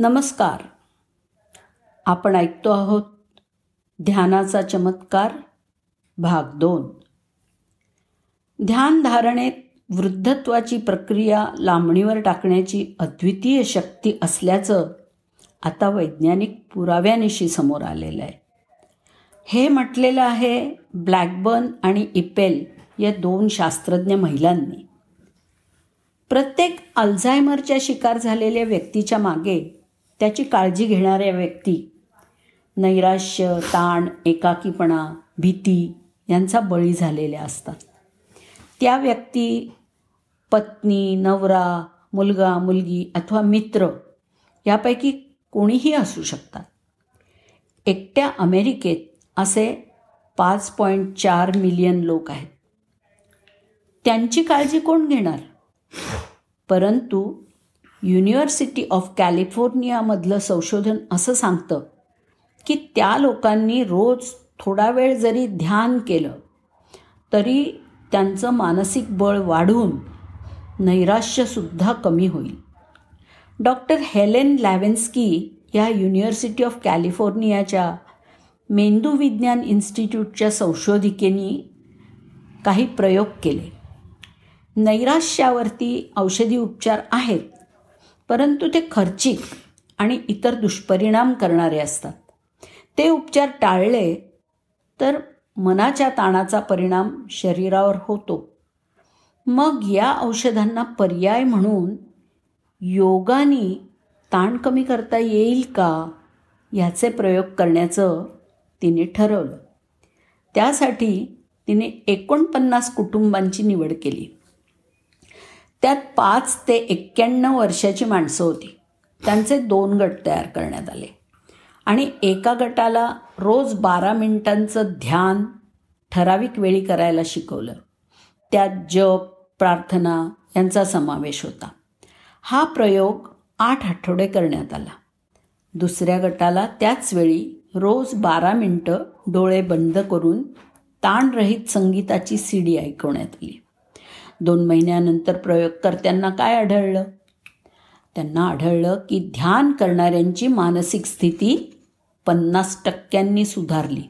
नमस्कार. आपण ऐकतो आहोत ध्यानाचा चमत्कार भाग दोन. ध्यान धारणेत वृद्धत्वाची प्रक्रिया लांबणीवर टाकण्याची अद्वितीय शक्ती असल्याचं आता वैज्ञानिक पुराव्यानिशी समोर आलेलं आहे. हे म्हटलेलं आहे ब्लॅकबर्न आणि इपेल या दोन शास्त्रज्ञ महिलांनी. प्रत्येक अल्झायमरच्या शिकार झालेल्या व्यक्तीच्या मागे त्याची काळजी घेणाऱ्या व्यक्ती नैराश्य ताण एकाकीपणा भीती यांचा बळी झालेल्या असतात. त्या व्यक्ती पत्नी नवरा मुलगा मुलगी अथवा मित्र यापैकी कोणीही असू शकतात. एकट्या अमेरिकेत असे पाच पॉईंट चार मिलियन लोक आहेत. त्यांची काळजी कोण घेणार? परंतु युनिव्हर्सिटी ऑफ कॅलिफोर्नियामधलं संशोधन असं सांगतं की त्या लोकांनी रोज थोडा वेळ जरी ध्यान केलं तरी त्यांचं मानसिक बळ वाढून नैराश्यसुद्धा कमी होईल. डॉक्टर हेलेन लॅव्हेन्स्की या युनिव्हर्सिटी ऑफ कॅलिफोर्नियाच्या मेंदूविज्ञान इन्स्टिट्यूटच्या संशोधिकेनी काही प्रयोग केले. नैराश्यावरती औषधी उपचार आहेत परंतु ते खर्चिक आणि इतर दुष्परिणाम करणारे असतात. ते उपचार टाळले तर मनाच्या ताणाचा परिणाम शरीरावर होतो. मग या औषधांना पर्याय म्हणून योगाने ताण कमी करता येईल का ह्याचे प्रयोग करण्याचं तिने ठरवलं. त्यासाठी तिने एकोणपन्नास कुटुंबांची निवड केली. त्यात पाच ते एक्क्याण्णव वर्षाची माणसं होती. त्यांचे दोन गट तयार करण्यात आले. आणि एका गटाला रोज बारा मिनिटांचं ध्यान ठराविक वेळी करायला शिकवलं. त्यात जप प्रार्थना यांचा समावेश होता. हा प्रयोग आठ आठवडे करण्यात आला. दुसऱ्या गटाला त्याच वेळी रोज बारा मिनटं डोळे बंद करून ताणरहित संगीताची सीडी ऐकवण्यात आली. दोन महिन्यानंतर प्रयोगकर्त्यांना काय आढळलं? त्यांना आढळलं की ध्यान करणाऱ्यांची मानसिक स्थिती पन्नास टक्क्यांनी सुधारली.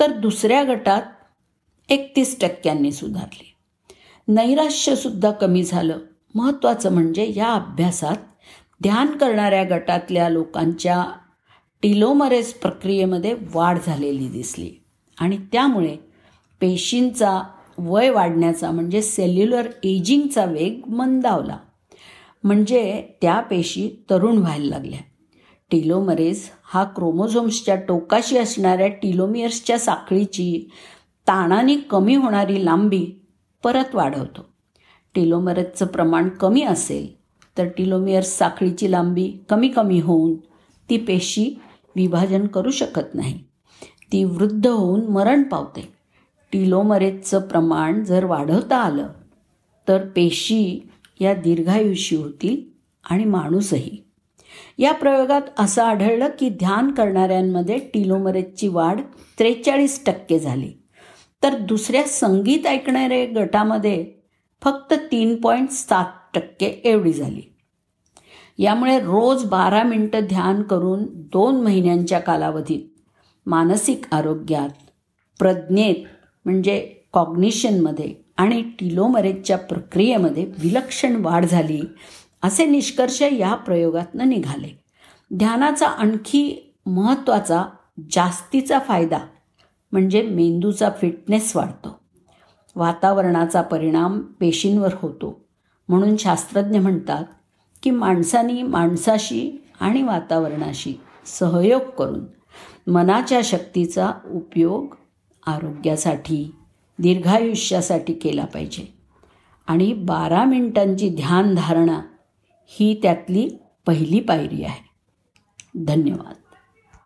तर दुसऱ्या गटात एकतीस टक्क्यांनी सुधारली. नैराश्यसुद्धा कमी झालं. महत्त्वाचं म्हणजे या अभ्यासात ध्यान करणाऱ्या गटातल्या लोकांच्या टिलोमरेस प्रक्रियेमध्ये वाढ झालेली दिसली. आणि त्यामुळे पेशींचा वय वाढण्याचा म्हणजे सेल्युलर एजिंगचा वेग मंदावला. म्हणजे त्या पेशी तरुण व्हायला लागल्या. टिलोमरेज हा क्रोमोझोम्सच्या टोकाशी असणाऱ्या टिलोमियर्सच्या साखळीची ताणाने कमी होणारी लांबी परत वाढवतो. टिलोमरेजचं प्रमाण कमी असेल तर टिलोमियर्स साखळीची लांबी कमी कमी होऊन ती पेशी विभाजन करू शकत नाही. ती वृद्ध होऊन मरण पावते. टिलोमरेजचं प्रमाण जर वाढवता आलं तर पेशी या दीर्घायुषी होतील आणि माणूसही. या प्रयोगात असं आढळलं की ध्यान करणाऱ्यांमध्ये टिलोमरेजची वाढ त्रेचाळीस टक्के झाली. तर दुसऱ्या संगीत ऐकणाऱ्या गटामध्ये फक्त तीन पॉईंट सात टक्के एवढी झाली. यामुळे रोज बारा मिनटं ध्यान करून दोन महिन्यांच्या कालावधीत मानसिक आरोग्यात प्रज्ञेत म्हणजे कॉग्निशनमध्ये आणि टिलोमरेजच्या प्रक्रियेमध्ये विलक्षण वाढ झाली असे निष्कर्ष या प्रयोगातनं निघाले. ध्यानाचा आणखी महत्त्वाचा जास्तीचा फायदा म्हणजे मेंदूचा फिटनेस वाढतो. वातावरणाचा परिणाम पेशींवर होतो. म्हणून शास्त्रज्ञ म्हणतात की माणसानी माणसाशी आणि वातावरणाशी सहयोग करून मनाच्या शक्तीचा उपयोग आरोग्यासाठी दीर्घायुष्यासाठी केला पाहिजे. आणि बारा मिनिटांची ध्यानधारणा ही त्यातली पहिली पायरी आहे. धन्यवाद.